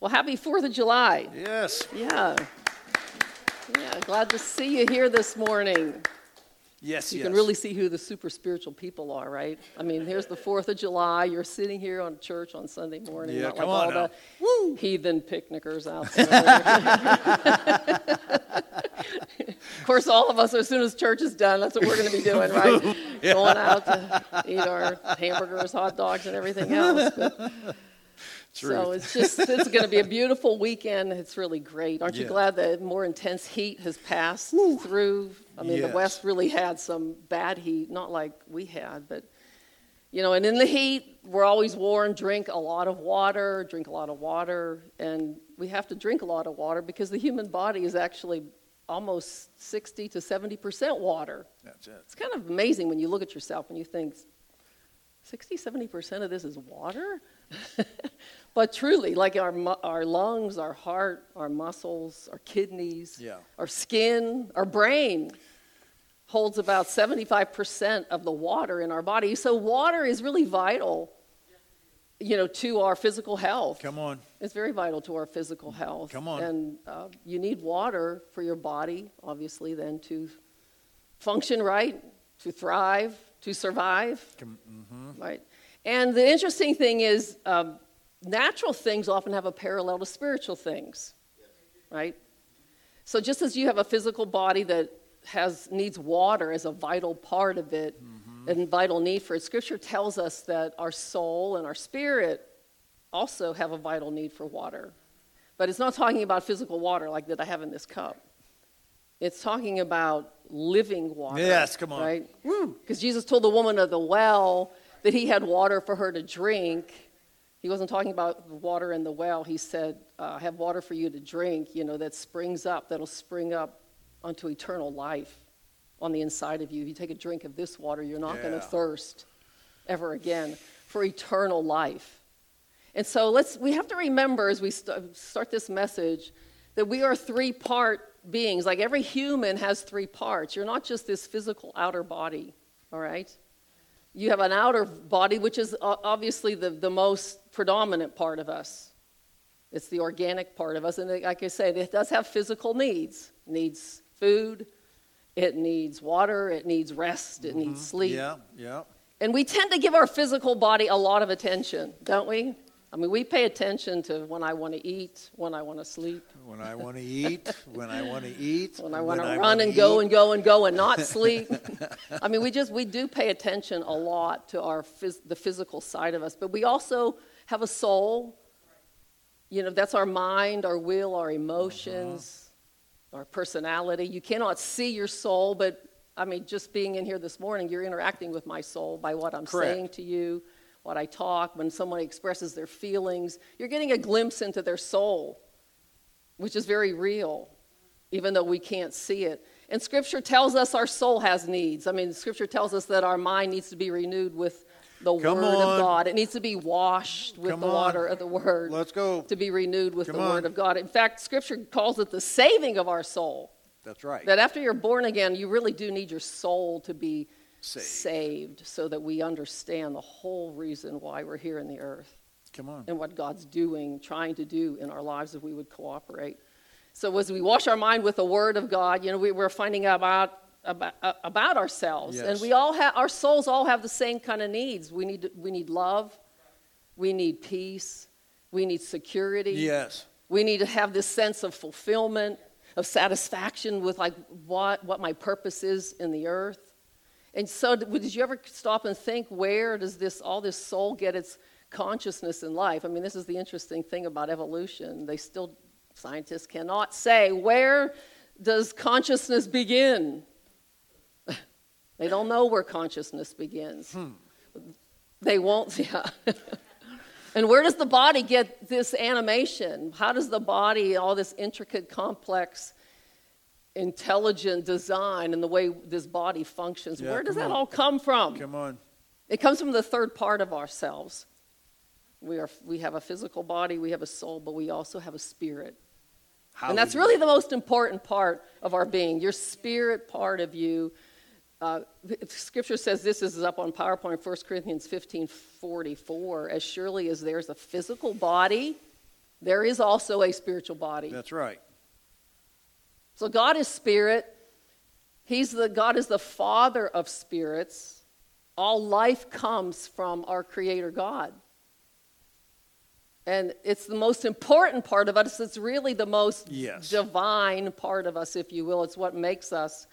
Well, happy 4th of July. Yes. Yeah. Yeah, glad to see you here this morning. Yes, You yes. can really see who the super spiritual people are, right? I mean, here's the 4th of July. You're sitting here on church on Sunday morning, Yeah, not come like on all now. the heathen picnickers out there. of course, all of us, as soon as church is done, that's what we're going to be doing, right? Going out to eat our hamburgers, hot dogs, and everything else. But- So it's just it's going to be a beautiful weekend. It's really great. Aren't you glad that more intense heat has passed through? I mean, the West really had some bad heat, not like we had, but you know. And in the heat, we're always warned: drink a lot of water, drink a lot of water, and we have to drink a lot of water because the human body is actually almost 60 to 70 percent water. That's it. It's kind of amazing when you look at yourself and you think 60, 70% of this is water? but truly, like our, our lungs, our heart, our muscles, our kidneys, Yeah. our skin, our brain holds about 75% of the water in our body. So water is really vital, you know, to our physical health. Come on. It's very vital to our physical health. Come on. And uh, you need water for your body, obviously, then to function right, to thrive, to survive, mm-hmm. right? And the interesting thing is, um, natural things often have a parallel to spiritual things, right? So just as you have a physical body that has needs water as a vital part of it mm-hmm. and vital need for it, Scripture tells us that our soul and our spirit also have a vital need for water. But it's not talking about physical water like that I have in this cup. It's talking about living water. Yes, come on. Right? Because Jesus told the woman of the well that he had water for her to drink. He wasn't talking about the water in the well. He said, uh, I have water for you to drink, you know, that springs up, that'll spring up unto eternal life on the inside of you. If you take a drink of this water, you're not going to thirst ever again for eternal life. And so let's, we have to remember as we st- start this message that we are three part beings. Like every human has three parts. You're not just this physical outer body, all right? You have an outer body, which is obviously the, the most predominant part of us. It's the organic part of us. And like I said, it does have physical needs. It needs food, it needs water, it needs rest, it mm-hmm. needs sleep. Yeah, yeah. And we tend to give our physical body a lot of attention, don't we? I mean, we pay attention to when I want to eat, when I want to sleep, When I want to eat, when I want to eat, when I want to run and go and go and go and not sleep. I mean, we just we do pay attention a lot to our phys- the physical side of us, but we also have a soul. You know, that's our mind, our will, our emotions, uh-huh. our personality. You cannot see your soul, but I mean, just being in here this morning, you're interacting with my soul by what I'm Correct. saying to you, what I talk, when someone expresses their feelings. You're getting a glimpse into their soul, which is very real, even though we can't see it. And Scripture tells us our soul has needs. I mean, Scripture tells us that our mind needs to be renewed with the Come Word on. of God. It needs to be washed with Come the on. water of the Word Let's go. to be renewed with Come the on. Word of God. In fact, Scripture calls it the saving of our soul. That's right. That after you're born again, you really do need your soul to be Saved. saved so that we understand the whole reason why we're here in the earth Come on. and what God's doing, trying to do in our lives if we would cooperate. So as we wash our mind with the Word of God, you know, we, we're finding out about about, about ourselves, and we all have our souls all have the same kind of needs. We need we need love, we need peace, we need security. Yes. We need to have this sense of fulfillment, of satisfaction with like what, what my purpose is in the earth. And so did you ever stop and think where does this all this soul get its consciousness in life? I mean, this is the interesting thing about evolution. They still scientists cannot say where does consciousness begin? they don't know where consciousness begins. Hmm. They won't, yeah. And where does the body get this animation? How does the body, all this intricate, complex, intelligent design and the way this body functions, Yeah, where does that on. all come from? Come on. It comes from the third part of ourselves. We, are, we have a physical body, we have a soul, but we also have a spirit. and that's really the most important part of our being. Your spirit part of you Uh, scripture says this, this is up on PowerPoint, 1 Corinthians 15 44. As surely as there's a physical body, there is also a spiritual body. That's right. So God is spirit. He's the God is the father of spirits. All life comes from our creator God. And it's the most important part of us. It's really the most Yes. divine part of us, if you will. It's what makes us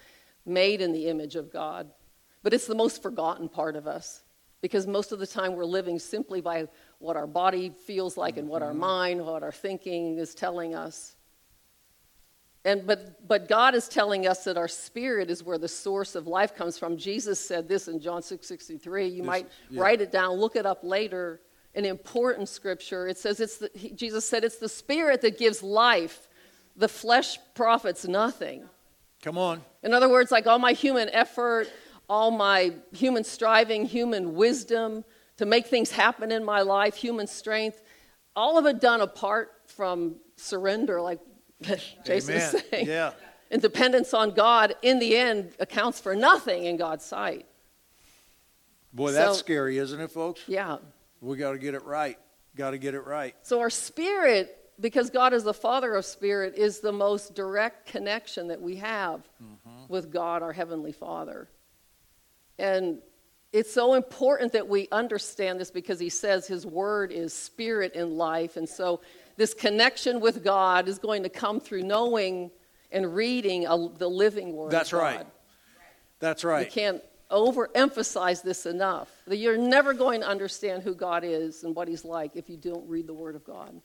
made in the image of God. But it's the most forgotten part of us because most of the time we're living simply by what our body feels like and what our mm-hmm. mind, what our thinking is telling us. And but but God is telling us that our spirit is where the source of life comes from. Jesus said this in John 6:63. you This- might yeah. write it down, look it up later. An important scripture. It says it's the, he- Jesus said it's the spirit that gives life. The flesh profits nothing. Come on. In other words, like all my human effort, all my human striving, human wisdom to make things happen in my life, human strength, all of it done apart from surrender, like Jason Amen. was saying. Yeah. And dependence on God, in the end, accounts for nothing in God's sight. Boy, that's So- scary, isn't it, folks? Yeah. We got to get it right. Got to get it right. So our spirit, because God is the Father of spirit, is the most direct connection that we have mm-hmm. with God, our Heavenly Father. And it's so important that we understand this because He says His Word is spirit and life. And so this connection with God is going to come through knowing and reading a, the living Word. That's of right. God. That's right. You can't overemphasize this enough. That you're never going to understand who God is and what He's like if you don't read the Word of God.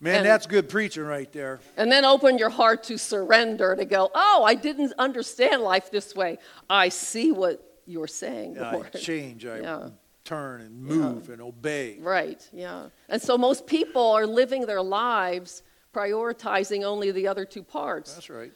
Man, and- that's good preaching right there. And then open your heart to surrender to go, oh, I didn't understand life this way. I see what you're saying, I change. I Yeah. Turn and move and obey. Right, yeah. And so most people are living their lives prioritizing only the other two parts. That's right.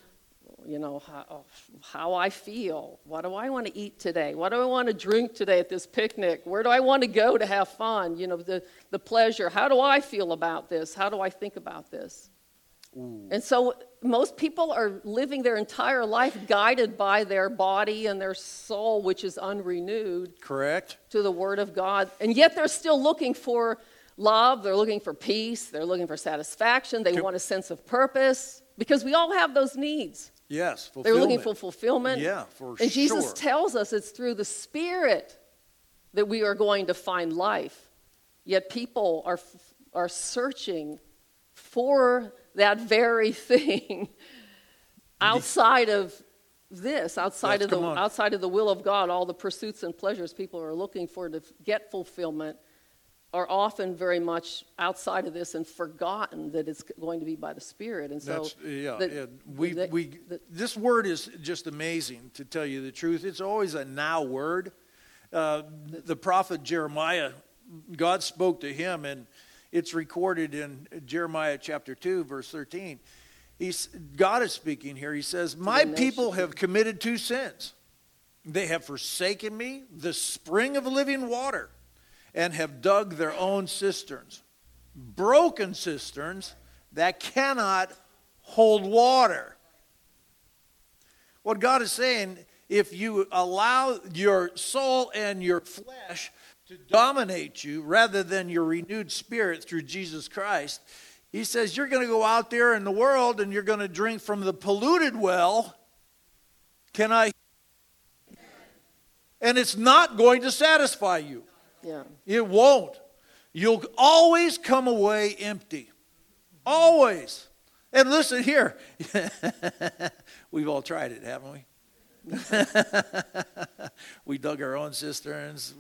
You know, how, how I feel. What do I want to eat today? What do I want to drink today at this picnic? Where do I want to go to have fun? You know, the, the pleasure. How do I feel about this? How do I think about this? And so most people are living their entire life guided by their body and their soul, which is unrenewed, Correct. to the Word of God. And yet they're still looking for love, they're looking for peace, they're looking for satisfaction, they Can- want a sense of purpose, because we all have those needs. Yes. They're looking for fulfillment. Yeah, for And Jesus tells us it's through the Spirit that we are going to find life. Yet people are, are searching for that very thing outside of this, outside Yes, of the on. outside of the will of God. All the pursuits and pleasures people are looking for to get fulfillment are often very much outside of this and forgotten that it's going to be by the Spirit. And so, That's yeah. the- yeah. We the- we the- this word is just amazing to tell you the truth. It's always a now word. Uh, the prophet Jeremiah, God spoke to him, and it's recorded in Jeremiah chapter two, verse thirteen. He's God is speaking here. He says, "My people have committed two sins. They have forsaken me, the spring of living water." and have dug their own cisterns, broken cisterns that cannot hold water. What God is saying, if you allow your soul and your flesh to dominate you rather than your renewed spirit through Jesus Christ, He says you're going to go out there in the world and you're going to drink from the polluted well. Can I? And it's not going to satisfy you. yeah. It won't. You'll always come away empty. Always. And listen here. We've all tried it, haven't we? we dug our own cisterns,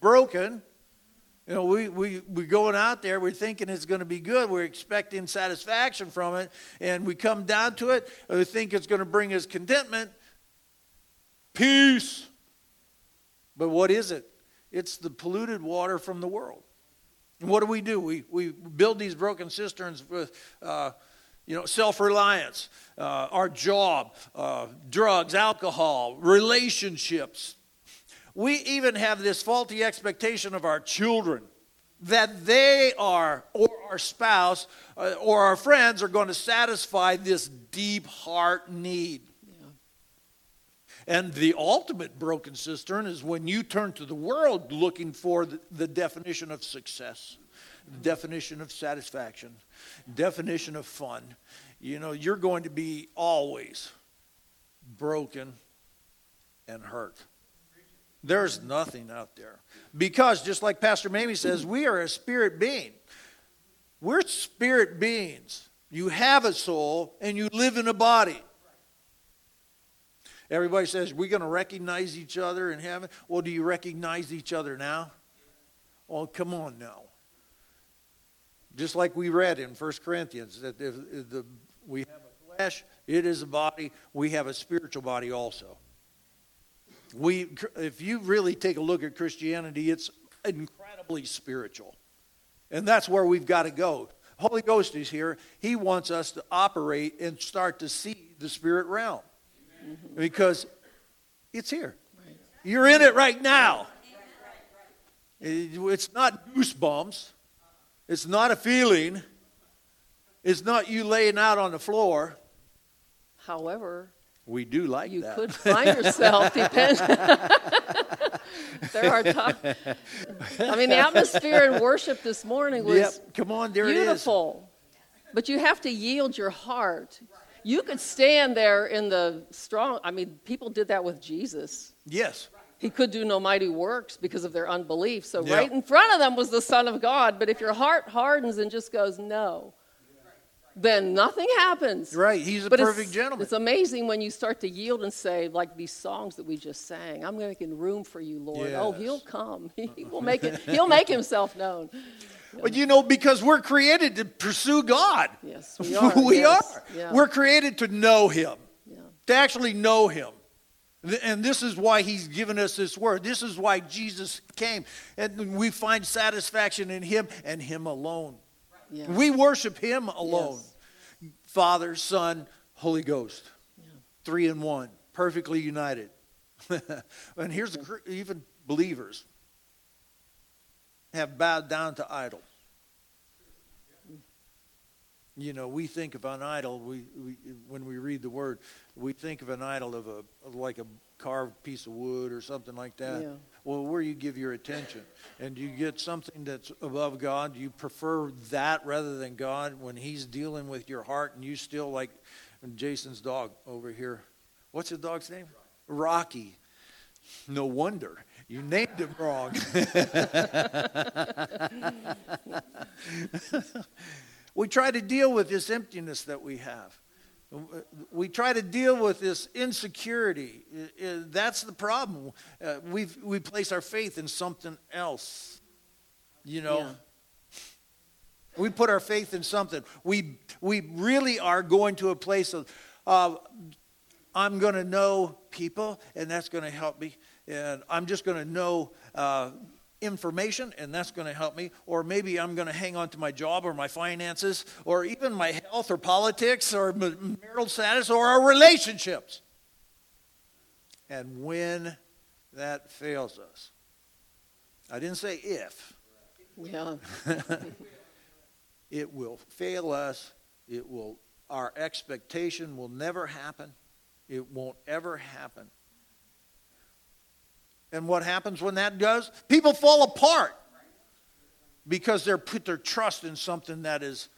broken. You know, we, we, we're going out there, we're thinking it's going to be good, we're expecting satisfaction from it, and we come down to it, we think it's going to bring us contentment, peace. But what is it? It's the polluted water from the world. And what do we do? We, we build these broken cisterns with, uh, you know, self-reliance, uh, our job, uh, drugs, alcohol, relationships. We even have this faulty expectation of our children that they are, or our spouse, uh, or our friends are going to satisfy this deep heart need. And the ultimate broken cistern is when you turn to the world looking for the, the definition of success, definition of satisfaction, definition of fun. You know, you're going to be always broken and hurt. There's nothing out there. Because, just like Pastor Mamie says, we are a spirit being. We're spirit beings. You have a soul and you live in a body. Everybody says, We're going to recognize each other in heaven. Well, do you recognize each other now? Well, come on now. Just like we read in 1 Corinthians, that if, the, we have a flesh, it is a body, we have a spiritual body also. We, if you really take a look at Christianity, it's incredibly spiritual. And that's where we've got to go. Holy Ghost is here. He wants us to operate and start to see the spirit realm. Mm-hmm. Because it's here. Right. You're in it right now. It's not goosebumps. It's not a feeling. It's not you laying out on the floor. However, we do like you that. could find yourself depend. there are times. I mean, the atmosphere in worship this morning was yep. Come on, there beautiful. But you have to yield your heart. You could stand there in the strong. I mean, people did that with Jesus. Yes. He could do no mighty works because of their unbelief. So yep. right in front of them was the Son of God. But if your heart hardens and just goes no, then nothing happens. Right. He's a but perfect gentleman. It's amazing when you start to yield and say, like these songs that we just sang, I'm making room for you, Lord. Oh, yes. Oh, he'll come. He will make it, he'll make himself known. But you know, because we're created to pursue God. Yes, we are. we yes. are. Yeah. We're created to know Him, yeah. to actually know Him. And this is why He's given us this word. This is why Jesus came. And we find satisfaction in Him and Him alone. Yeah. We worship Him alone. Yes. Father, Son, Holy Ghost. Yeah. Three in one, perfectly united. and here's the, even believers have bowed down to idols. You know, we think of an idol, we, we, when we read the word, we think of an idol of a of like a carved piece of wood or something like that. Yeah. Well, where you give your attention, and you get something that's above God, you prefer that rather than God when He's dealing with your heart, and you still like Jason's dog over here. What's the dog's name? Rocky. No wonder. You named him wrong. we try to deal with this emptiness that we have. We try to deal with this insecurity. That's the problem. Uh, we we place our faith in something else. You know, yeah. we put our faith in something. We we really are going to a place of, uh, I'm going to know people, and that's going to help me and I'm just going to know uh, information, and that's going to help me. Or maybe I'm going to hang on to my job or my finances, or even my health or politics or marital status or our relationships. And when that fails us, I didn't say if. Yeah. it will fail us. It will. Our expectation will never happen. It won't ever happen. And what happens when that does? People fall apart because they're put their trust in something that is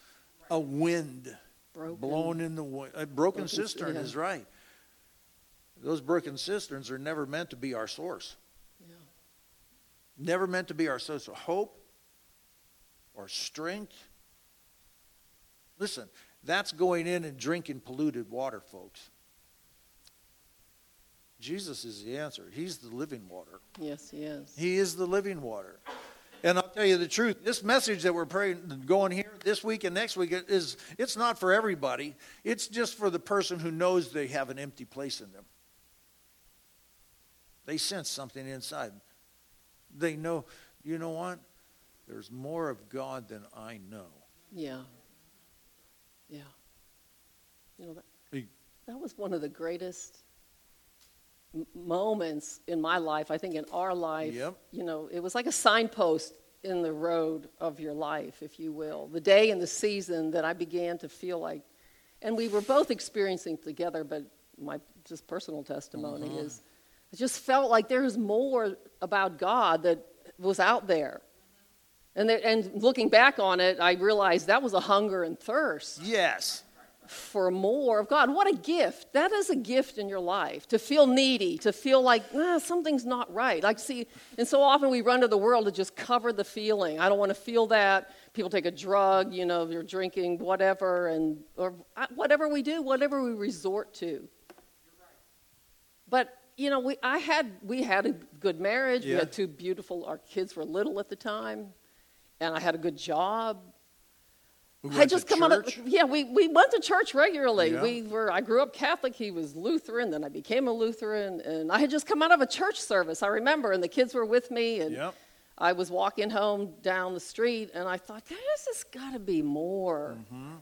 a wind broken. blown in the wind. A broken, broken cistern yeah. is right. Those broken cisterns are never meant to be our source. Yeah. Never meant to be our source of hope or strength. Listen, that's going in and drinking polluted water, folks. Jesus is the answer. He's the living water. Yes, he is. He is the living water. And I'll tell you the truth, this message that we're praying going here this week and next week is it's not for everybody. It's just for the person who knows they have an empty place in them. They sense something inside. They know, you know what? There's more of God than I know. Yeah. Yeah. You know that, that was one of the greatest moments in my life, I think in our life, yep. you know, it was like a signpost in the road of your life, if you will. The day and the season that I began to feel like, and we were both experiencing together, but my just personal testimony mm-hmm. is, I just felt like there was more about God that was out there. And, the, and looking back on it, I realized that was a hunger and thirst Yes. For more of God. What a gift. That is a gift in your life to feel needy, to feel like ah, something's not right. Like, see, and so often we run to the world to just cover the feeling. I don't want to feel that. People take a drug, you know, they're drinking whatever, and or uh, whatever we do, whatever we resort to. But you know, we I had we had a good marriage. We had two beautiful. Our kids were little at the time, and I had a good job. We I just come out of yeah. We, we went to church regularly. Yeah. We were. I grew up Catholic. He was Lutheran. Then I became a Lutheran, and I had just come out of a church service. I remember, and the kids were with me, and Yep. I was walking home down the street, and I thought, "There's just got to be more." It's Mm-hmm.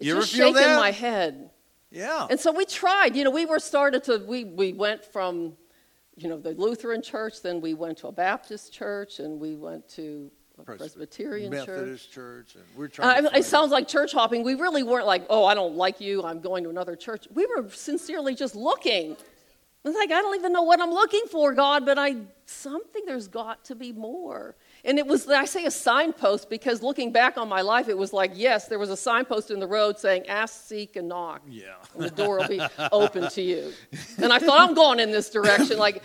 You ever just feel shaking that? my head. Yeah. And so we tried. You know, we were started to. We we went from, you know, the Lutheran church. Then we went to a Baptist church, and we went to Presbyterian church. Methodist church, and we're trying. to Uh, it sounds like church hopping. We really weren't like, oh, I don't like you. I'm going to another church. We were sincerely just looking. It's like I don't even know what I'm looking for, God, but I something. There's got to be more. And it was I say a signpost because looking back on my life, it was like yes, there was a signpost in the road saying, "Ask, seek, and knock." Yeah. and the door will be open to you. And I thought I'm going in this direction. Like,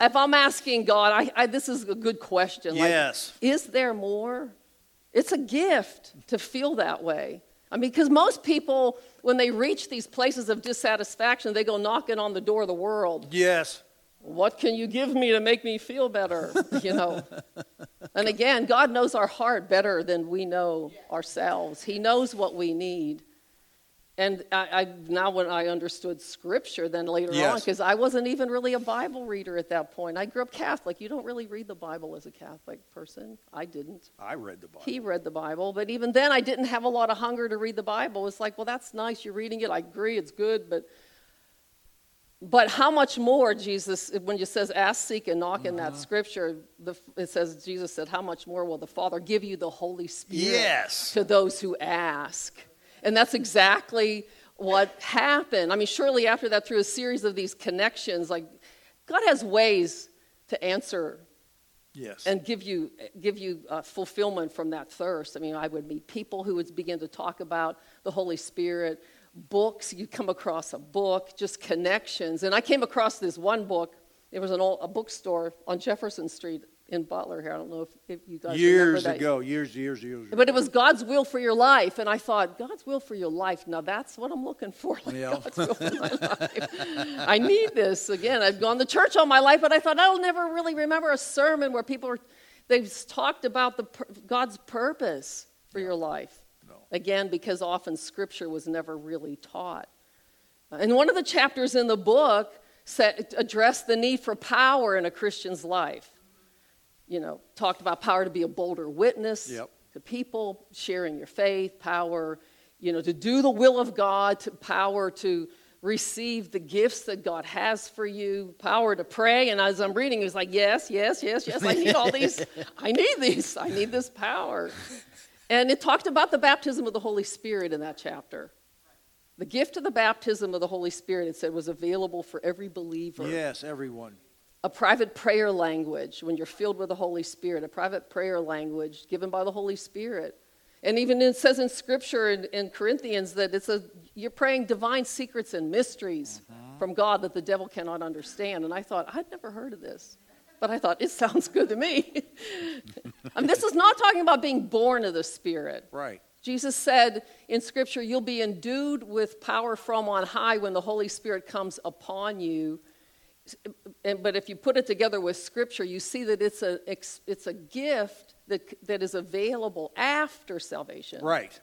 if I'm asking God, I, I, this is a good question. Like, Yes. is there more? It's a gift to feel that way. I mean, because most people, when they reach these places of dissatisfaction, they go knocking on the door of the world. Yes. What can you give me to make me feel better? You know. and again, God knows our heart better than we know ourselves. He knows what we need. And I, I now when I understood Scripture, then later on, because I wasn't even really a Bible reader at that point. I grew up Catholic. You don't really read the Bible as a Catholic person. I didn't. I read the Bible. He read the Bible, but even then, I didn't have a lot of hunger to read the Bible. It's like, well, that's nice. You're reading it. I agree. It's good, but but how much more Jesus? When you says ask, seek, and knock in Uh-huh. that scripture, the, it says Jesus said, "How much more will the Father give you the Holy Spirit Yes. to those who ask?" And that's exactly what happened. I mean, shortly after that, through a series of these connections, like God has ways to answer Yes. and give you give you uh, fulfillment from that thirst. I mean, I would meet people who would begin to talk about the Holy Spirit, books. You come across a book, just connections. And I came across this one book. It was an old a bookstore on Jefferson Street in Butler here. I don't know if, if you guys remember years ago, years, years, years. But it was God's will for your life, and I thought, God's will for your life. Now that's what I'm looking for. Like Yeah. God's will for my life. I need this again. I've gone to church all my life, but I thought I'll never really remember a sermon where people are they've talked about the God's purpose for your life. No. Again, because often Scripture was never really taught. And one of the chapters in the book said, addressed the need for power in a Christian's life you know, talked about power to be a bolder witness Yep. to people, sharing your faith, power, you know, to do the will of God, to power to receive the gifts that God has for you, power to pray. And as I'm reading, it's like, yes, yes, yes, yes, I need all these. I need these. I need this power. And it talked about the baptism of the Holy Spirit in that chapter. The gift of the baptism of the Holy Spirit, it said, was available for every believer Yes, everyone. A private prayer language when you're filled with the Holy Spirit, a private prayer language given by the Holy Spirit. And even it says in Scripture in, in Corinthians that it's a, you're praying divine secrets and mysteries mm-hmm. from God that the devil cannot understand. And I thought, I'd never heard of this. But I thought, it sounds good to me. I mean, this is not talking about being born of the Spirit. Right. Jesus said in Scripture, You'll be endued with power from on high when the Holy Spirit comes upon you. But if you put it together with Scripture, you see that it's a, it's a gift that, that is available after salvation. Right.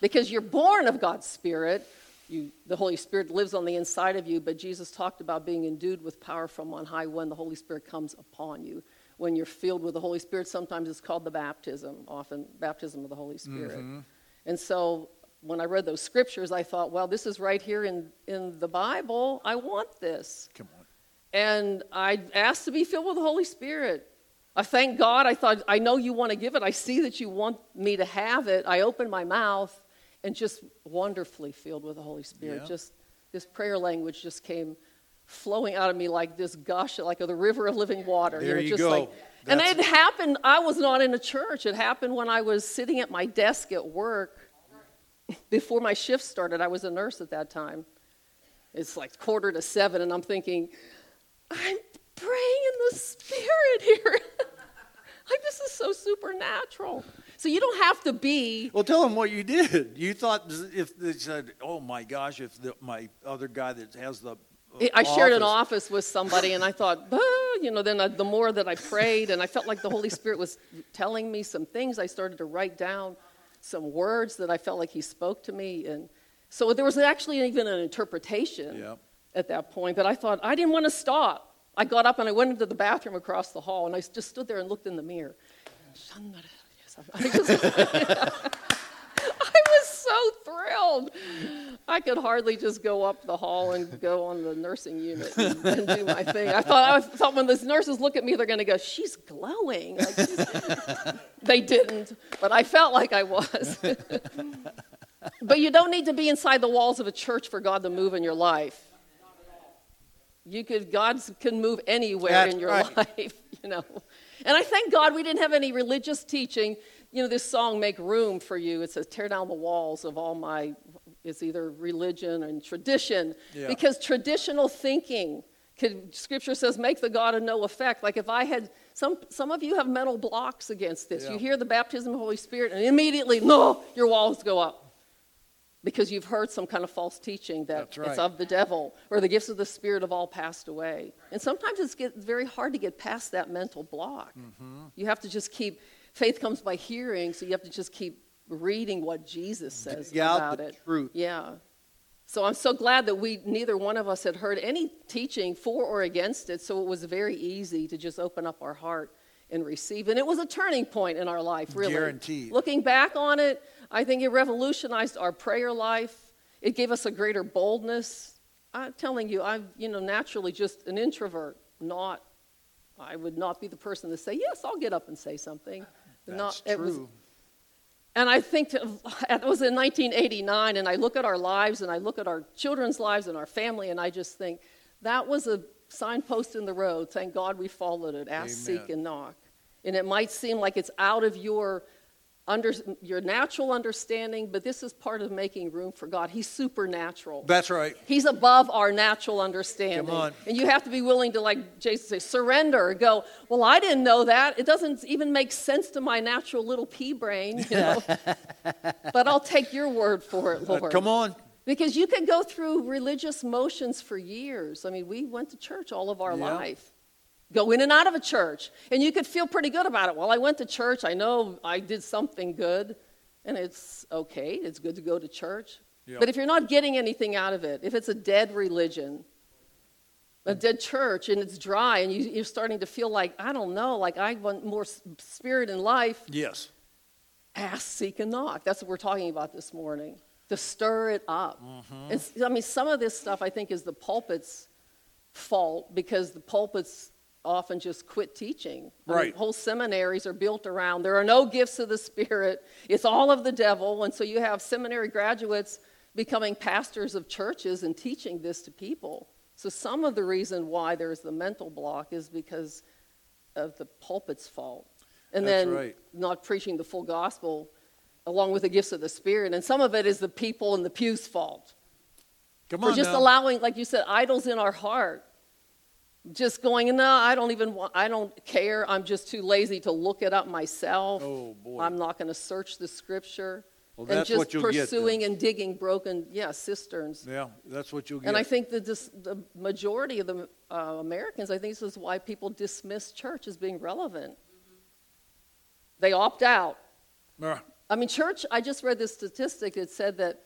Because you're born of God's Spirit. You, the Holy Spirit lives on the inside of you, but Jesus talked about being endued with power from on high when the Holy Spirit comes upon you. When you're filled with the Holy Spirit, sometimes it's called the baptism, often baptism of the Holy Spirit. Mm-hmm. And so when I read those scriptures, I thought, well, this is right here in, in the Bible. I want this. Come on. And I asked to be filled with the Holy Spirit. I thank God. I thought, I know you want to give it. I see that you want me to have it. I opened my mouth and just wonderfully filled with the Holy Spirit. Yeah. Just this prayer language just came flowing out of me like this gush, like the river of living water. There know, you just go. Like, And it happened, I was not in a church. It happened when I was sitting at my desk at work before my shift started. I was a nurse at that time. It's like quarter to seven, and I'm thinking, I'm praying in the spirit here. like, this is so supernatural. So you don't have to be. Well, tell them what you did. You thought if they said, "Oh my gosh," if the, my other guy that has the uh, I shared an office- office with somebody, and I thought, you know, then I, the more that I prayed, and I felt like the Holy Spirit was telling me some things, I started to write down some words that I felt like He spoke to me. And so there was actually even an interpretation Yep. At that point, but I thought, I didn't want to stop. I got up and I went into the bathroom across the hall, and I just stood there and looked in the mirror. I just- I was so thrilled. I could hardly just go up the hall and go on the nursing unit and, and do my thing. I thought, I thought when those nurses look at me, they're going to go, "She's glowing." Like she's- they didn't, but I felt like I was. but you don't need to be inside the walls of a church for God to move in your life. You could God can move anywhere That's in your right. life, you know. And I thank God we didn't have any religious teaching. You know, this song "Make Room for You." It says, "Tear down the walls of all my." It's either religion and tradition, Yeah. because traditional thinking could. Scripture says, "Make the God of no effect." Like if I had some, some of you have mental blocks against this. Yeah. You hear the baptism of the Holy Spirit, and immediately, no, your walls go up because you've heard some kind of false teaching that right. it's of the devil or the gifts of the spirit have all passed away and sometimes it's get, very hard to get past that mental block Mm-hmm. you have to just keep faith comes by hearing so you have to just keep reading what jesus says Dig out about it truth. yeah so i'm so glad that we neither one of us had heard any teaching for or against it so it was very easy to just open up our heart and receive and it was a turning point in our life really Guaranteed. looking back on it i think it revolutionized our prayer life it gave us a greater boldness i'm telling you i'm you know naturally just an introvert not i would not be the person to say yes i'll get up and say something That's not, it was- true. and I think to, it was in 1989, and I look at our lives and I look at our children's lives and our family, and I just think that was a signpost in the road. Thank God we followed it. Ask, Amen. seek, and knock. And it might seem like it's out of your under, your natural understanding, but this is part of making room for God. He's supernatural. That's right. He's above our natural understanding. Come on. And you have to be willing to, like Jason say, surrender go, Well, I didn't know that. It doesn't even make sense to my natural little pea brain, you know. but I'll take your word for it, Uh, Lord. come on. Because you can go through religious motions for years. I mean, we went to church all of our Yeah. life. Go in and out of a church. And you could feel pretty good about it. Well, I went to church. I know I did something good. And it's okay. It's good to go to church. Yeah. But if you're not getting anything out of it, if it's a dead religion, a dead church, and it's dry, and you, you're starting to feel like, I don't know, like I want more spirit in life, Yes. ask, seek, and knock. That's what we're talking about this morning. To stir it up. Mm-hmm. I mean, some of this stuff I think is the pulpit's fault because the pulpits often just quit teaching. I mean, Right. whole seminaries are built around there are no gifts of the Spirit. It's all of the devil, and so you have seminary graduates becoming pastors of churches and teaching this to people. So some of the reason why there's the mental block is because of the pulpit's fault. And That's then right. not preaching the full gospel along with the gifts of the Spirit. And some of it is the people in the pew's fault Come for just now. allowing, like you said, idols in our heart. Just going, no, I don't even want, I don't care. I'm just too lazy to look it up myself. Oh, boy. I'm not going to search the scripture. Well, and just what you'll get then. pursuing and digging broken, yeah, cisterns. yeah, that's what you'll get. And I think that this, the majority of the uh, Americans, I think this is why people dismiss church as being relevant. They opt out. Ah, I mean, church, I just read this statistic that said that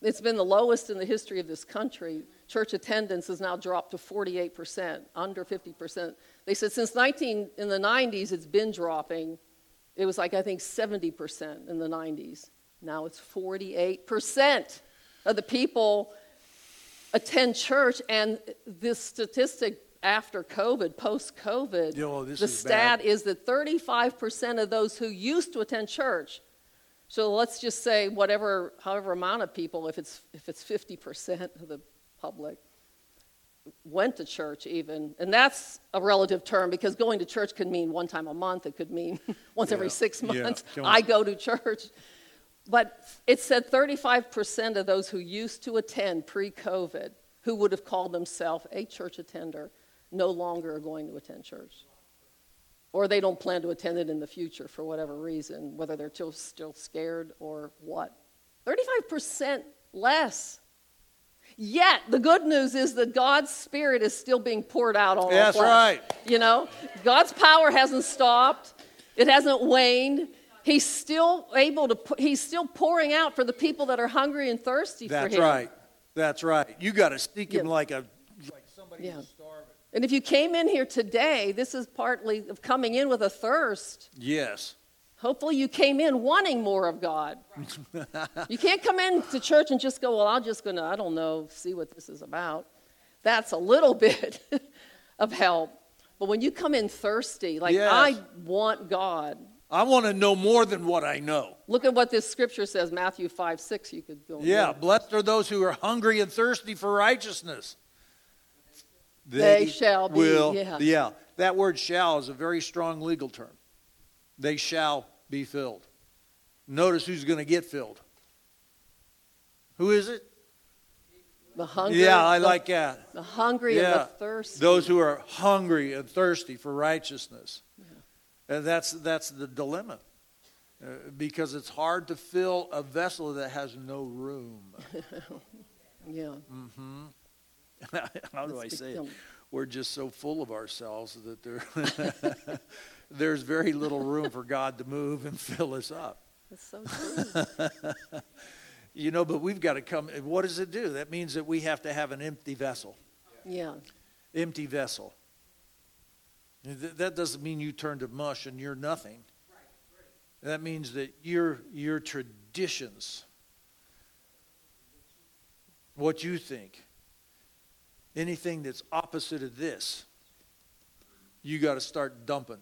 it's been the lowest in the history of this country. Church attendance has now dropped to 48%, under 50%. They said since 19, in the 90s, it's been dropping. It was like, I think, 70% in the 90s. Now it's 48% of the people attend church. And this statistic after COVID, post COVID, the is stat bad. is that 35% of those who used to attend church, so let's just say whatever, however amount of people, if it's, if it's 50% of the public, went to church even and that's a relative term because going to church could mean one time a month it could mean once every six months. On. i go to church. But it said 35% of those who used to attend pre-covid who would have called themselves a church attender no longer are going to attend church. Or they don't plan to attend it in the future for whatever reason whether they're still, still scared or what. 35% less Yet the good news is that God's Spirit is still being poured out on That's flesh. right. You know, God's power hasn't stopped. It hasn't waned. He's still able to. He's still pouring out for the people that are hungry and thirsty for Him. That's right. That's right. You got to seek him Yeah. like a like somebody Yeah. who's starving. And if you came in here today, this is partly of coming in with a thirst. Yes. Hopefully, you came in wanting more of God. you can't come into church and just go, Well, I'm just going to, I don't know, see what this is about. That's a little bit of help. But when you come in thirsty, like, Yes. I want God, I want to know more than what I know. look at what this scripture says Matthew 5 6. You could go. Yeah, blessed are those who are hungry and thirsty for righteousness. They shall be, Will, yeah. yeah. That word shall is a very strong legal term. They shall be filled. Notice who's going to get filled. Who is it? The hungry. yeah, I the, like that. the hungry and Yeah. the thirsty. Those who are hungry and thirsty for righteousness. And that's, that's the dilemma. Uh, because it's hard to fill a vessel that has no room. yeah. Mm-hmm. How do I say it? We're just so full of ourselves that there, there's very little room for God to move and fill us up. That's so true. You know, but we've got to come. What does it do? That means that we have to have an empty vessel. yeah. Empty vessel. That doesn't mean you turn to mush and you're nothing. That means that your your traditions, what you think, anything that's opposite of this, you got to start dumping.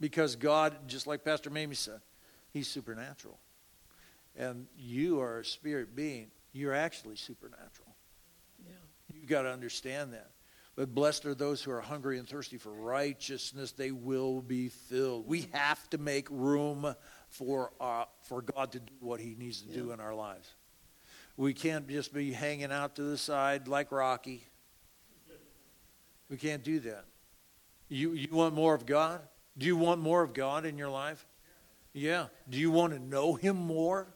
Because God, just like Pastor Mamie said, He's supernatural. And you are a spirit being. You're actually supernatural. Yeah. You've got to understand that. But blessed are those who are hungry and thirsty for righteousness; they will be filled. We have to make room for uh, for God to do what He needs to do in our lives. We can't just be hanging out to the side like Rocky. We can't do that. You you want more of God? Do you want more of God in your life? Yeah. Do you want to know Him more?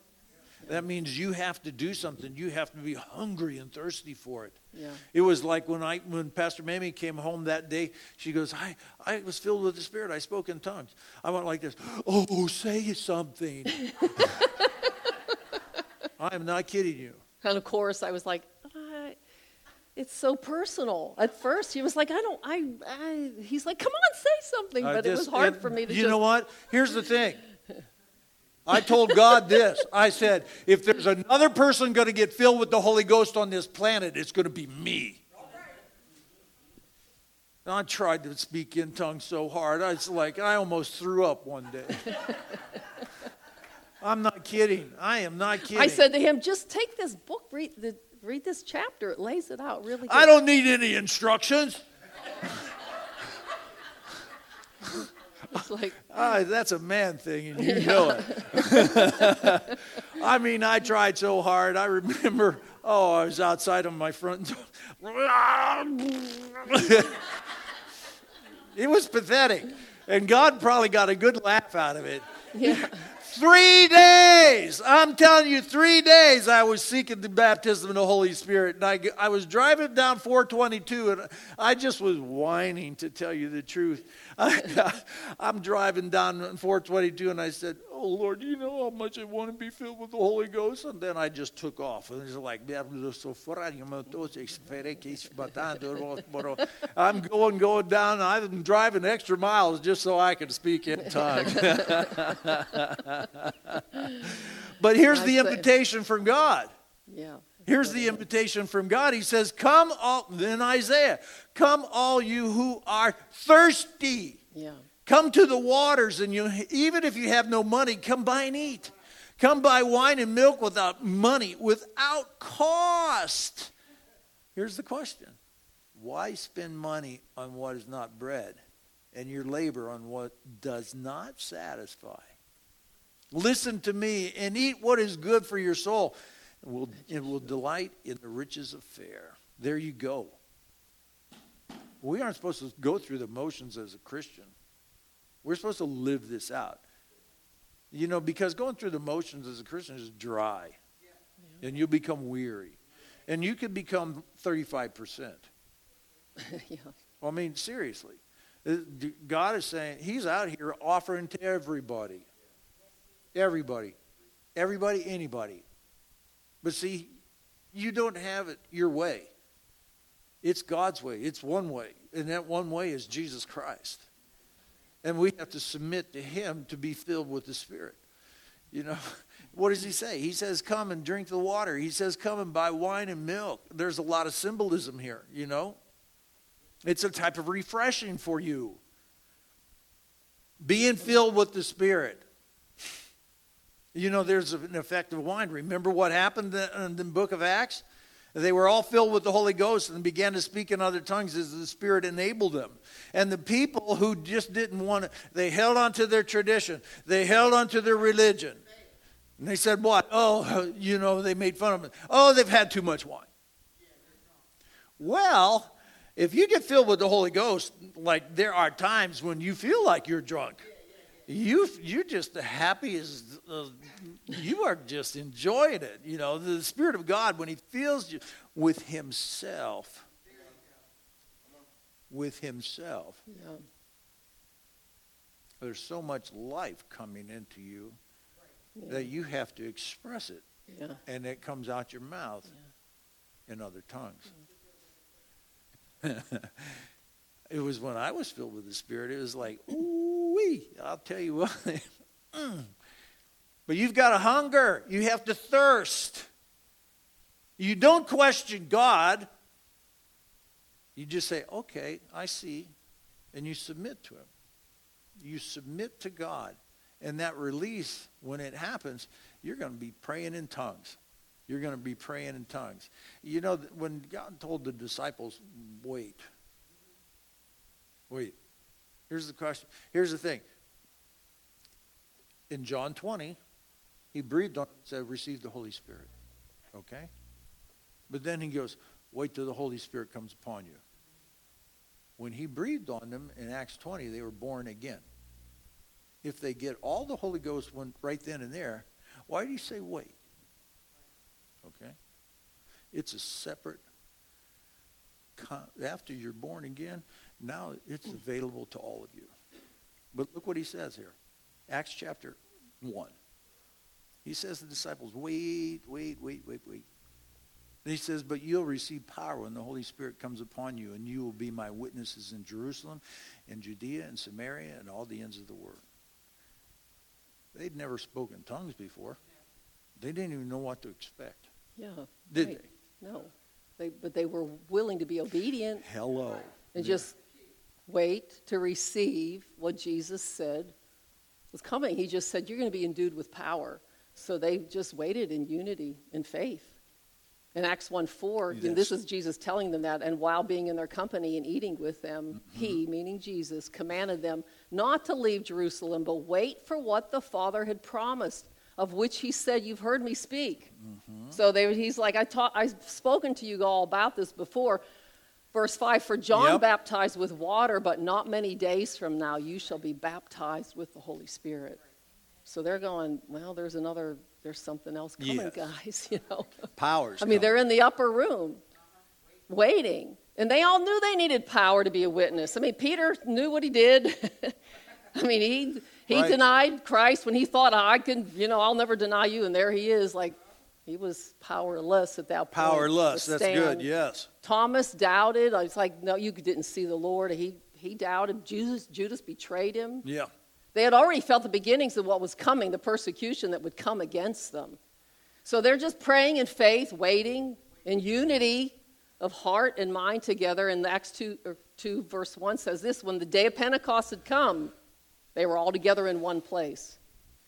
That means you have to do something. You have to be hungry and thirsty for it. Yeah. It was like when I when Pastor Mamie came home that day, she goes, I, I was filled with the Spirit. I spoke in tongues. I went like this, Oh, say something. I am not kidding you. And of course, I was like, it's so personal. At first, he was like, I don't, I, I he's like, come on, say something. But it was hard and for me to You just, know what? Here's the thing. I told God this. I said, if there's another person going to get filled with the Holy Ghost on this planet, it's going to be me. And I tried to speak in tongues so hard. I was like, I almost threw up one day. I'm not kidding. I am not kidding. I said to him, just take this book, read, the, read this chapter. It lays it out really good. I don't need any instructions. It's like, Ah, that's a man thing, and you know it. I mean, I tried so hard. I remember, oh, I was outside on my front door. it was pathetic. And God probably got a good laugh out of it. yeah. Three days. I'm telling you, three days I was seeking the baptism of the Holy Spirit. And I, I was driving down 422 and I just was whining to tell you the truth. I, am driving down 422 and I said, Oh Lord, you know how much I want to be filled with the Holy Ghost? And then I just took off. And it's like, I'm going, going down. I'm driving extra miles just so I can speak in tongues. But here's the invitation from God. Yeah. Here's the invitation from God. He says, Come all, then Isaiah, come all you who are thirsty. Yeah. Come to the waters, and you, even if you have no money, come buy and eat. Come buy wine and milk without money, without cost. Here's the question Why spend money on what is not bread and your labor on what does not satisfy? Listen to me and eat what is good for your soul. It will, it will delight in the riches of fare. There you go. We aren't supposed to go through the motions as a Christian. We're supposed to live this out. You know, because going through the motions as a Christian is dry. Yeah. And you'll become weary. And you could become 35%. yeah. Well, I mean, seriously. Uh, God is saying, He's out here offering to everybody. Everybody. Everybody, anybody. But see, you don't have it your way. It's God's way. It's one way. And that one way is Jesus Christ. And we have to submit to Him to be filled with the Spirit. You know, what does He say? He says, Come and drink the water. He says, Come and buy wine and milk. There's a lot of symbolism here, you know. It's a type of refreshing for you. Being filled with the Spirit. You know, there's an effect of wine. Remember what happened in the book of Acts? They were all filled with the Holy Ghost and began to speak in other tongues as the Spirit enabled them. And the people who just didn't want to, they held on to their tradition, they held on to their religion. And they said, What? Oh, you know, they made fun of them. Oh, they've had too much wine. Well, if you get filled with the Holy Ghost, like there are times when you feel like you're drunk you you're just the happiest. Uh, you are just enjoying it. You know, the Spirit of God when He fills you with Himself, with Himself. Yeah. There's so much life coming into you yeah. that you have to express it, yeah. and it comes out your mouth in other tongues. it was when I was filled with the Spirit. It was like, ooh wee, I'll tell you what. Mm. but you've got a hunger. You have to thirst. You don't question God. You just say, okay, I see. And you submit to Him. You submit to God. And that release, when it happens, you're going to be praying in tongues. You're going to be praying in tongues. You know, when God told the disciples, wait, wait, Here's the question. Here's the thing. In John 20, he breathed on said, receive the Holy Spirit. Okay? But then he goes, wait till the Holy Spirit comes upon you. When he breathed on them in Acts 20, they were born again. If they get all the Holy Ghost when right then and there, why do you say wait? Okay? It's a separate, after you're born again, now it's available to all of you. But look what he says here. Acts chapter 1. He says to the disciples, wait, wait, wait, wait, wait. And he says, but you'll receive power when the Holy Spirit comes upon you, and you will be my witnesses in Jerusalem, in Judea, and Samaria, and all the ends of the world. They'd never spoken tongues before. They didn't even know what to expect. Yeah. Did right. they? No. They, but they were willing to be obedient. Hello. And yeah. just wait to receive what Jesus said was coming. He just said, You're going to be endued with power. So they just waited in unity in faith. In Acts 1 4, yes. this is Jesus telling them that, and while being in their company and eating with them, mm-hmm. he, meaning Jesus, commanded them not to leave Jerusalem, but wait for what the Father had promised, of which he said, You've heard me speak. Mm-hmm. So they, he's like, I taught, I've spoken to you all about this before, Verse 5 For John yep. baptized with water, but not many days from now you shall be baptized with the Holy Spirit. So they're going, well, there's another, there's something else coming, yes. guys, you know. Powers. I mean, coming. they're in the upper room waiting. And they all knew they needed power to be a witness. I mean, Peter knew what he did. I mean, he he right. denied Christ when he thought I can, you know, I'll never deny you. And there he is, like he was powerless at that point. Powerless, that's good, yes. Thomas doubted. I was like, no, you didn't see the Lord. He, he doubted. Judas, Judas betrayed him. Yeah. They had already felt the beginnings of what was coming, the persecution that would come against them. So they're just praying in faith, waiting in unity of heart and mind together. And Acts 2, er, 2, verse 1 says this When the day of Pentecost had come, they were all together in one place.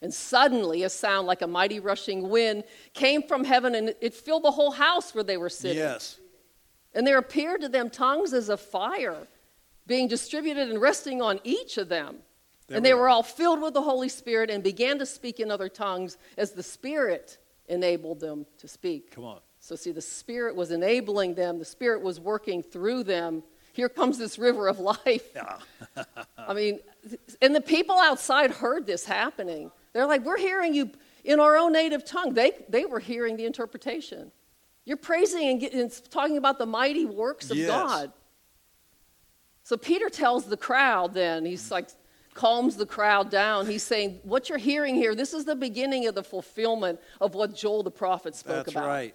And suddenly, a sound like a mighty rushing wind came from heaven and it filled the whole house where they were sitting. Yes. And there appeared to them tongues as of fire, being distributed and resting on each of them. There and we they were all filled with the Holy Spirit and began to speak in other tongues as the Spirit enabled them to speak. Come on. So, see, the Spirit was enabling them, the Spirit was working through them. Here comes this river of life. Yeah. I mean, and the people outside heard this happening. They're like, We're hearing you in our own native tongue. They, they were hearing the interpretation. You're praising and, get, and talking about the mighty works of Yes. God. So Peter tells the crowd then, he's like, calms the crowd down. He's saying, What you're hearing here, this is the beginning of the fulfillment of what Joel the prophet spoke That's about. right.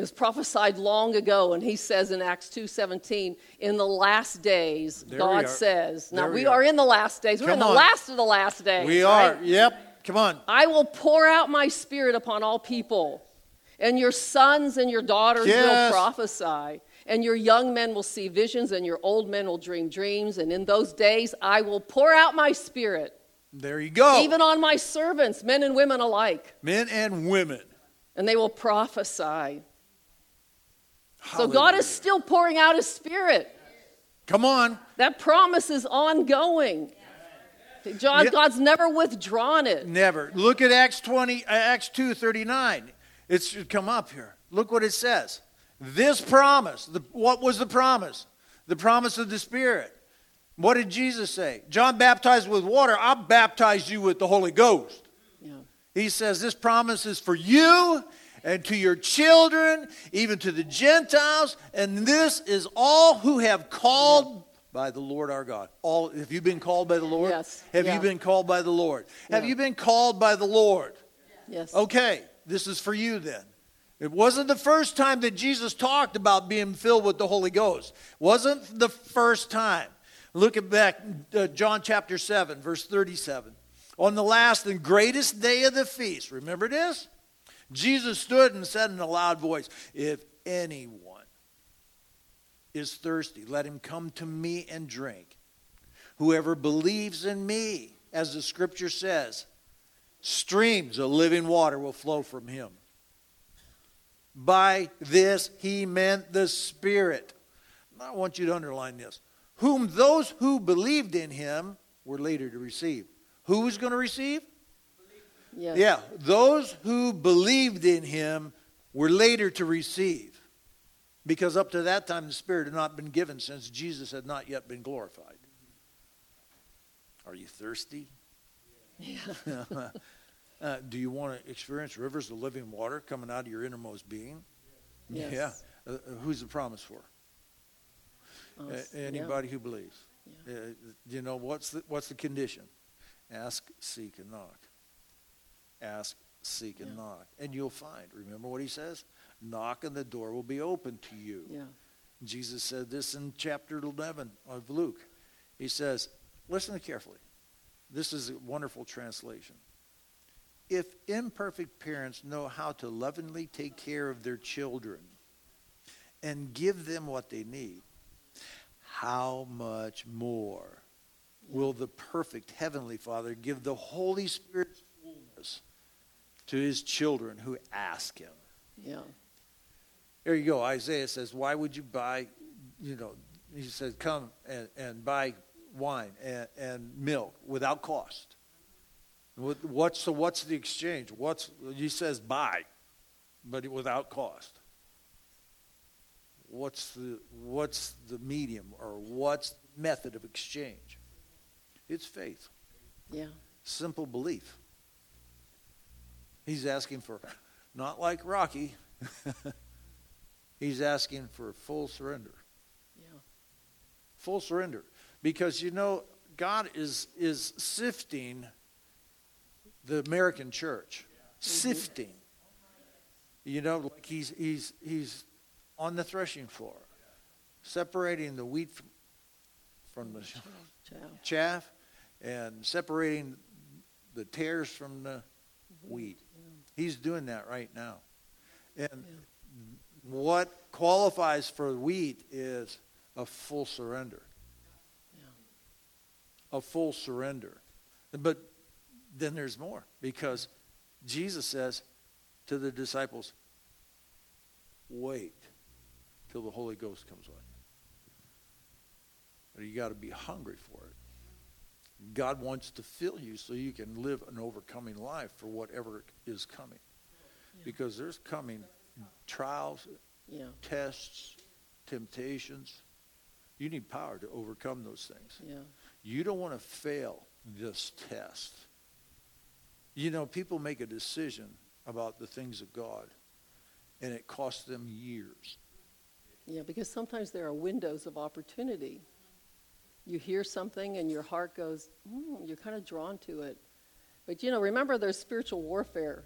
It was prophesied long ago, and he says in Acts 2.17, in the last days, There God says, now There we we, are. are in the last days. We're in Come the on. last of the last days. We are. Yep. Come on. I will pour out my spirit upon all people, and your sons and your daughters Yes. will prophesy, and your young men will see visions, and your old men will dream dreams. And in those days, I will pour out my spirit, There you go. even on my servants, men and women alike, Men and women. and they will prophesy. So God is still pouring out his spirit. Come on. That promise is ongoing. John, Yeah. God's never withdrawn it. Never. Look at Acts 20, uh, Acts 2:39. It should come up here. Look what it says. This promise, the, what was the promise? The promise of the Spirit. What did Jesus say? John baptized with water, I'll baptize you with the Holy Ghost. Yeah. He says this promise is for you and to your children, even to the Gentiles, and this is all who have called by the Lord our God. All have you been called by the Lord? Yes. Have Yeah. you been called by the Lord? Have you been called by the Lord? Yes. Okay, this is for you then. It wasn't the first time that Jesus talked about being filled with the Holy Ghost. Wasn't the first time. Look at back uh, John chapter 7 verse 37. On the last and greatest day of the feast, remember this? Jesus stood and said in a loud voice, "If anyone is thirsty, let him come to me and drink. Whoever believes in me, as the scripture says, streams of living water will flow from him. By this he meant the Spirit. I want you to underline this. Whom those who believed in him were later to receive. Who was going to receive? Yes. Yeah, those who believed in him were later to receive. Because up to that time, the Spirit had not been given since Jesus had not yet been glorified. Are you thirsty? Yeah. Uh, do you want to experience rivers of living water coming out of your innermost being? Yes. Yeah. Uh, uh, who's the promise for? Uh, Us. Yeah. anybody who believes. Yeah. Uh, you know, what's the, what's the condition? Ask, seek, and knock. Ask, seek, and Yeah. knock. And you'll find. Remember what he says? Knock and the door will be open to you. Yeah. Jesus said this in chapter 11 of Luke. He says, listen carefully. This is a wonderful translation. If imperfect parents know how to lovingly take care of their children and give them what they need, how much more will the perfect Heavenly Father give the Holy fullness to his children who ask him? Yeah. There you go. Isaiah says, Why would you buy, you know, he said, Come and, and buy wine and, and milk without cost. What- What's, so what's the exchange? What's, he says buy, but without cost. What's the, what's the medium or what's the method of exchange? It's faith, Yeah. simple belief. He's asking for, not like Rocky, he's asking for full surrender. Yeah. full surrender. Because you know god is is sifting the american church. Sifting. You know like he's he's he's on the threshing floor separating the wheat from, from the chaff. and separating the tares from the mm-hmm. wheat he's doing that right now and what qualifies for wheat is a full surrender. A full surrender. But then there's more because Jesus says to the disciples, wait. till the Holy Ghost comes on you. But you got to be hungry for it. God wants to fill you so you can live an overcoming life for whatever is coming. Because there's coming trials, Yeah. tests, temptations. You need power to overcome those things. Yeah. You don't want to fail this test. You know, people make a decision about the things of God, and it costs them years. Yeah, because sometimes there are windows of opportunity. You hear something and your heart goes, mm, you're kind of drawn to it. But you know, remember there's spiritual warfare.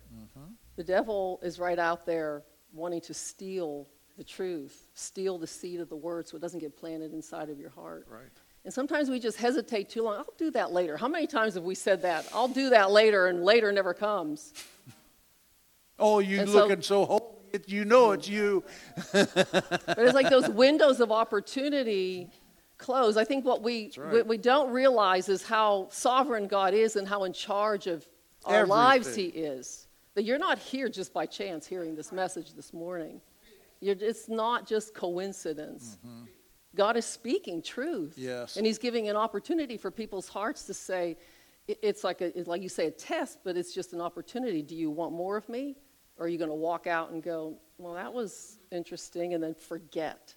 The devil is right out there wanting to steal the truth, steal the seed of the word so it doesn't get planted inside of your heart. Right. And sometimes we just hesitate too long. I'll do that later. How many times have we said that? I'll do that later, and later never comes. Oh, you And so- looking so holy. You know it's you. But it's like those windows of opportunity close. I think what we, right. what we don't realize is how sovereign God is and how in charge of our lives He is. That you're not here just by chance hearing this message this morning. You're, it's not just coincidence. God is speaking truth. Mm-hmm. Yes. And He's giving an opportunity for people's hearts to say, it- it's like, a, it's like you say, a test, but it's just an opportunity. Do you want more of me? Or are you going to walk out and go, well, that was interesting, and then forget?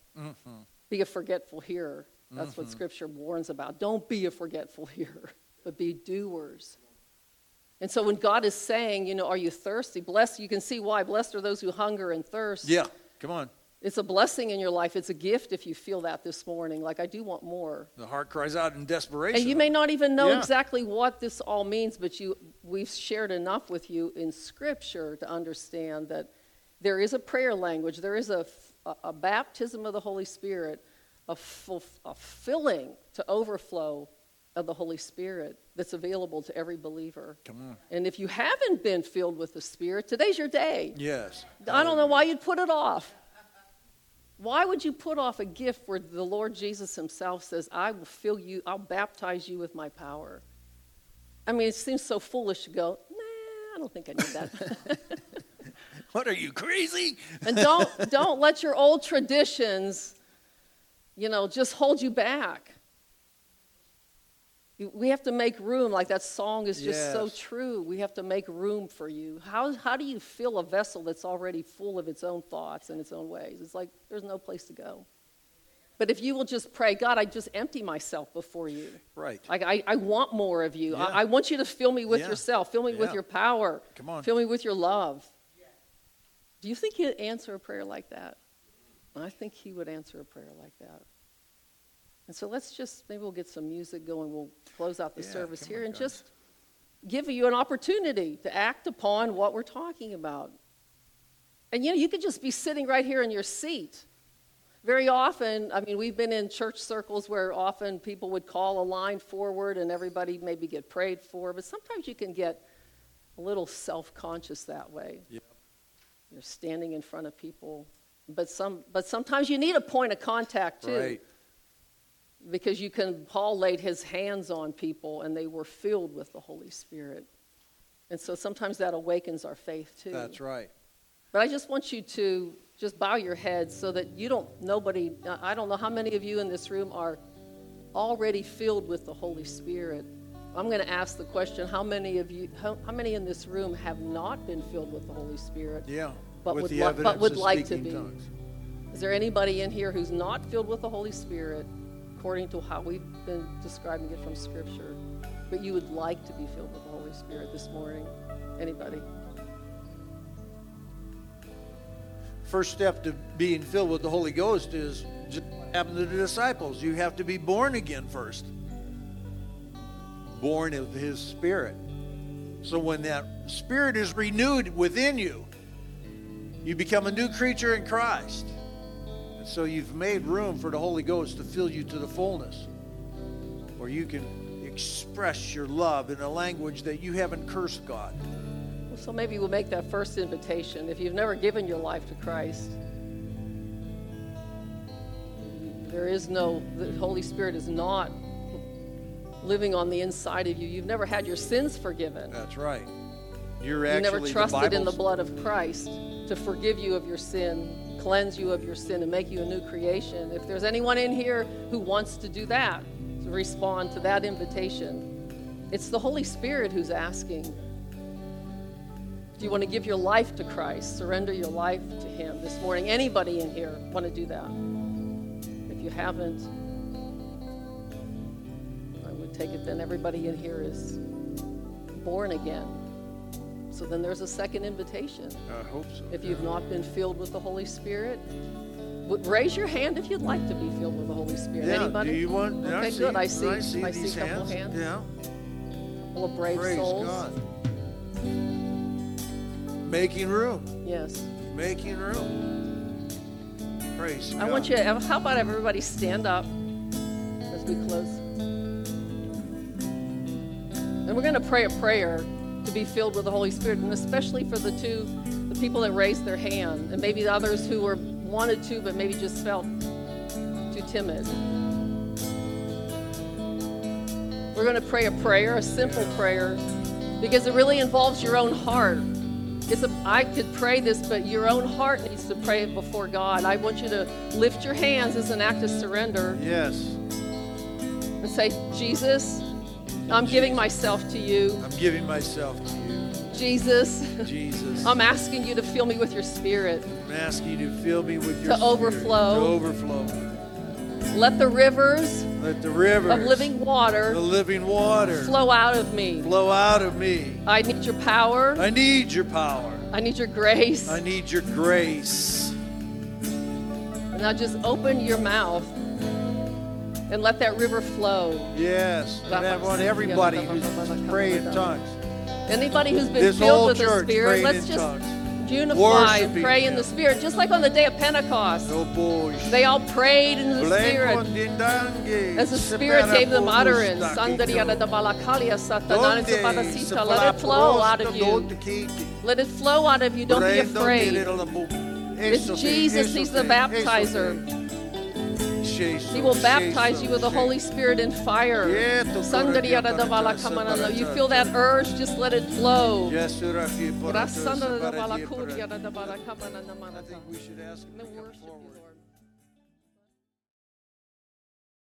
Be a forgetful hearer. That's what mm-hmm. Scripture warns about. Don't be a forgetful hearer, but be doers. And so when God is saying, you know, are you thirsty? Blessed, you can see why. Blessed are those who hunger and thirst. Yeah, come on. It's a blessing in your life. It's a gift if you feel that this morning. Like, I do want more. The heart cries out in desperation. And you may not even know Yeah. exactly what this all means, but you, we've shared enough with you in Scripture to understand that there is a prayer language, there is a, a baptism of the Holy Spirit, a, full, a filling to overflow of the Holy Spirit that's available to every believer. Come on. And if you haven't been filled with the Spirit, today's your day. Yes. I don't know why you'd put it off. Why would you put off a gift where the Lord Jesus Himself says, I will fill you, I'll baptize you with my power? I mean, it seems so foolish to go, nah, I don't think I need that. What are you crazy? and don't, don't let your old traditions, you know, just hold you back. We have to make room, like that song is just so true. We have to make room for you. How, how do you fill a vessel that's already full of its own thoughts and its own ways? It's like there's no place to go. But if you will just pray, God, I just empty myself before you. Right. Like, I, I want more of you. Yeah. I, I want you to fill me with Yeah. yourself, fill me with your power, Come on. fill me with your love. Do you think he'd answer a prayer like that? I think he would answer a prayer like that. And so let's just, maybe we'll get some music going. We'll close out the Yeah, service here and just give you an opportunity to act upon what we're talking about. And you know, you could just be sitting right here in your seat. Very often, I mean, we've been in church circles where often people would call a line forward and everybody maybe get prayed for, but sometimes you can get a little self conscious that way. Yep. You're standing in front of people. But, some, but sometimes you need a point of contact too. Right. Because you can, Paul laid his hands on people and they were filled with the Holy Spirit. And so sometimes that awakens our faith too. That's right. But I just want you to just bow your heads so that you don't, nobody, I don't know how many of you in this room are already filled with the Holy Spirit. I'm going to ask the question how many of you, how, how many in this room have not been filled with the Holy Spirit? Yeah. But With would the li- but would like to be. tongues. Is there anybody in here who's not filled with the Holy Spirit, according to how we've been describing it from Scripture, but you would like to be filled with the Holy Spirit this morning? Anybody? First step to being filled with the Holy Ghost is just what happened to the disciples. You have to be born again first. Born of His Spirit. So when that Spirit is renewed within you, you become a new creature in Christ. And so you've made room for the Holy Ghost to fill you to the fullness, where you can express your love in a language that you haven't cursed God. So maybe we'll make that first invitation. If you've never given your life to Christ, there is no, the Holy Spirit is not living on the inside of you. You've never had your sins forgiven. That's right. You're You never trusted in the blood of Christ to forgive you of your sin, cleanse you of your sin, and make you a new creation. If there's anyone in here who wants to do that, to respond to that invitation, it's the Holy Spirit who's asking. Do you want to give your life to Christ? Surrender your life to Him this morning. Anybody in here want to do that? If you haven't, I would take it then everybody in here is born again. So then there's a second invitation. I hope so. If you've not been filled with the Holy Spirit, would- raise your hand if you'd like to be filled with the Holy Spirit. Yeah, Anybody? do you want? Okay, I good. I see. I see, I see a couple hands. hands. Yeah. Full of brave Praise souls. God. Making room. Yes. Making room. Praise I God. want you. To, How about everybody stand up as we close? And we're going to pray a prayer to be filled with the Holy Spirit, and especially for the two, the people that raised their hand, and maybe the others who were wanted to, but maybe just felt too timid. We're going to pray a prayer, a simple prayer, because it really involves your own heart. It's a, I could pray this, but your own heart needs to pray it before God. I want you to lift your hands as an act of surrender Yes. and say, Jesus, I'm giving myself to you. I'm giving myself to you, Jesus, Jesus. I'm asking you to fill me with your spirit. I'm asking you to fill me with your To spirit, overflow. To overflow. Let the rivers Let the rivers of living the water living water flow out of me. flow out of me. I need your power. I need your power. I need your grace. I need your grace. And now just open your mouth and let that river flow. Yes. And I want everybody who's praying in tongues. Anybody who's been This filled with the Spirit, let's just tongues. unify and pray in the Spirit, just like on the day of Pentecost. They all prayed in the Spirit as the Spirit gave them utterance. Let it flow out of you. Let it flow out of you. Don't be afraid. It's Jesus, He's the baptizer. He will baptize you with the Holy Spirit and fire. You feel that urge, just let it flow. Yes, I I I think we should ask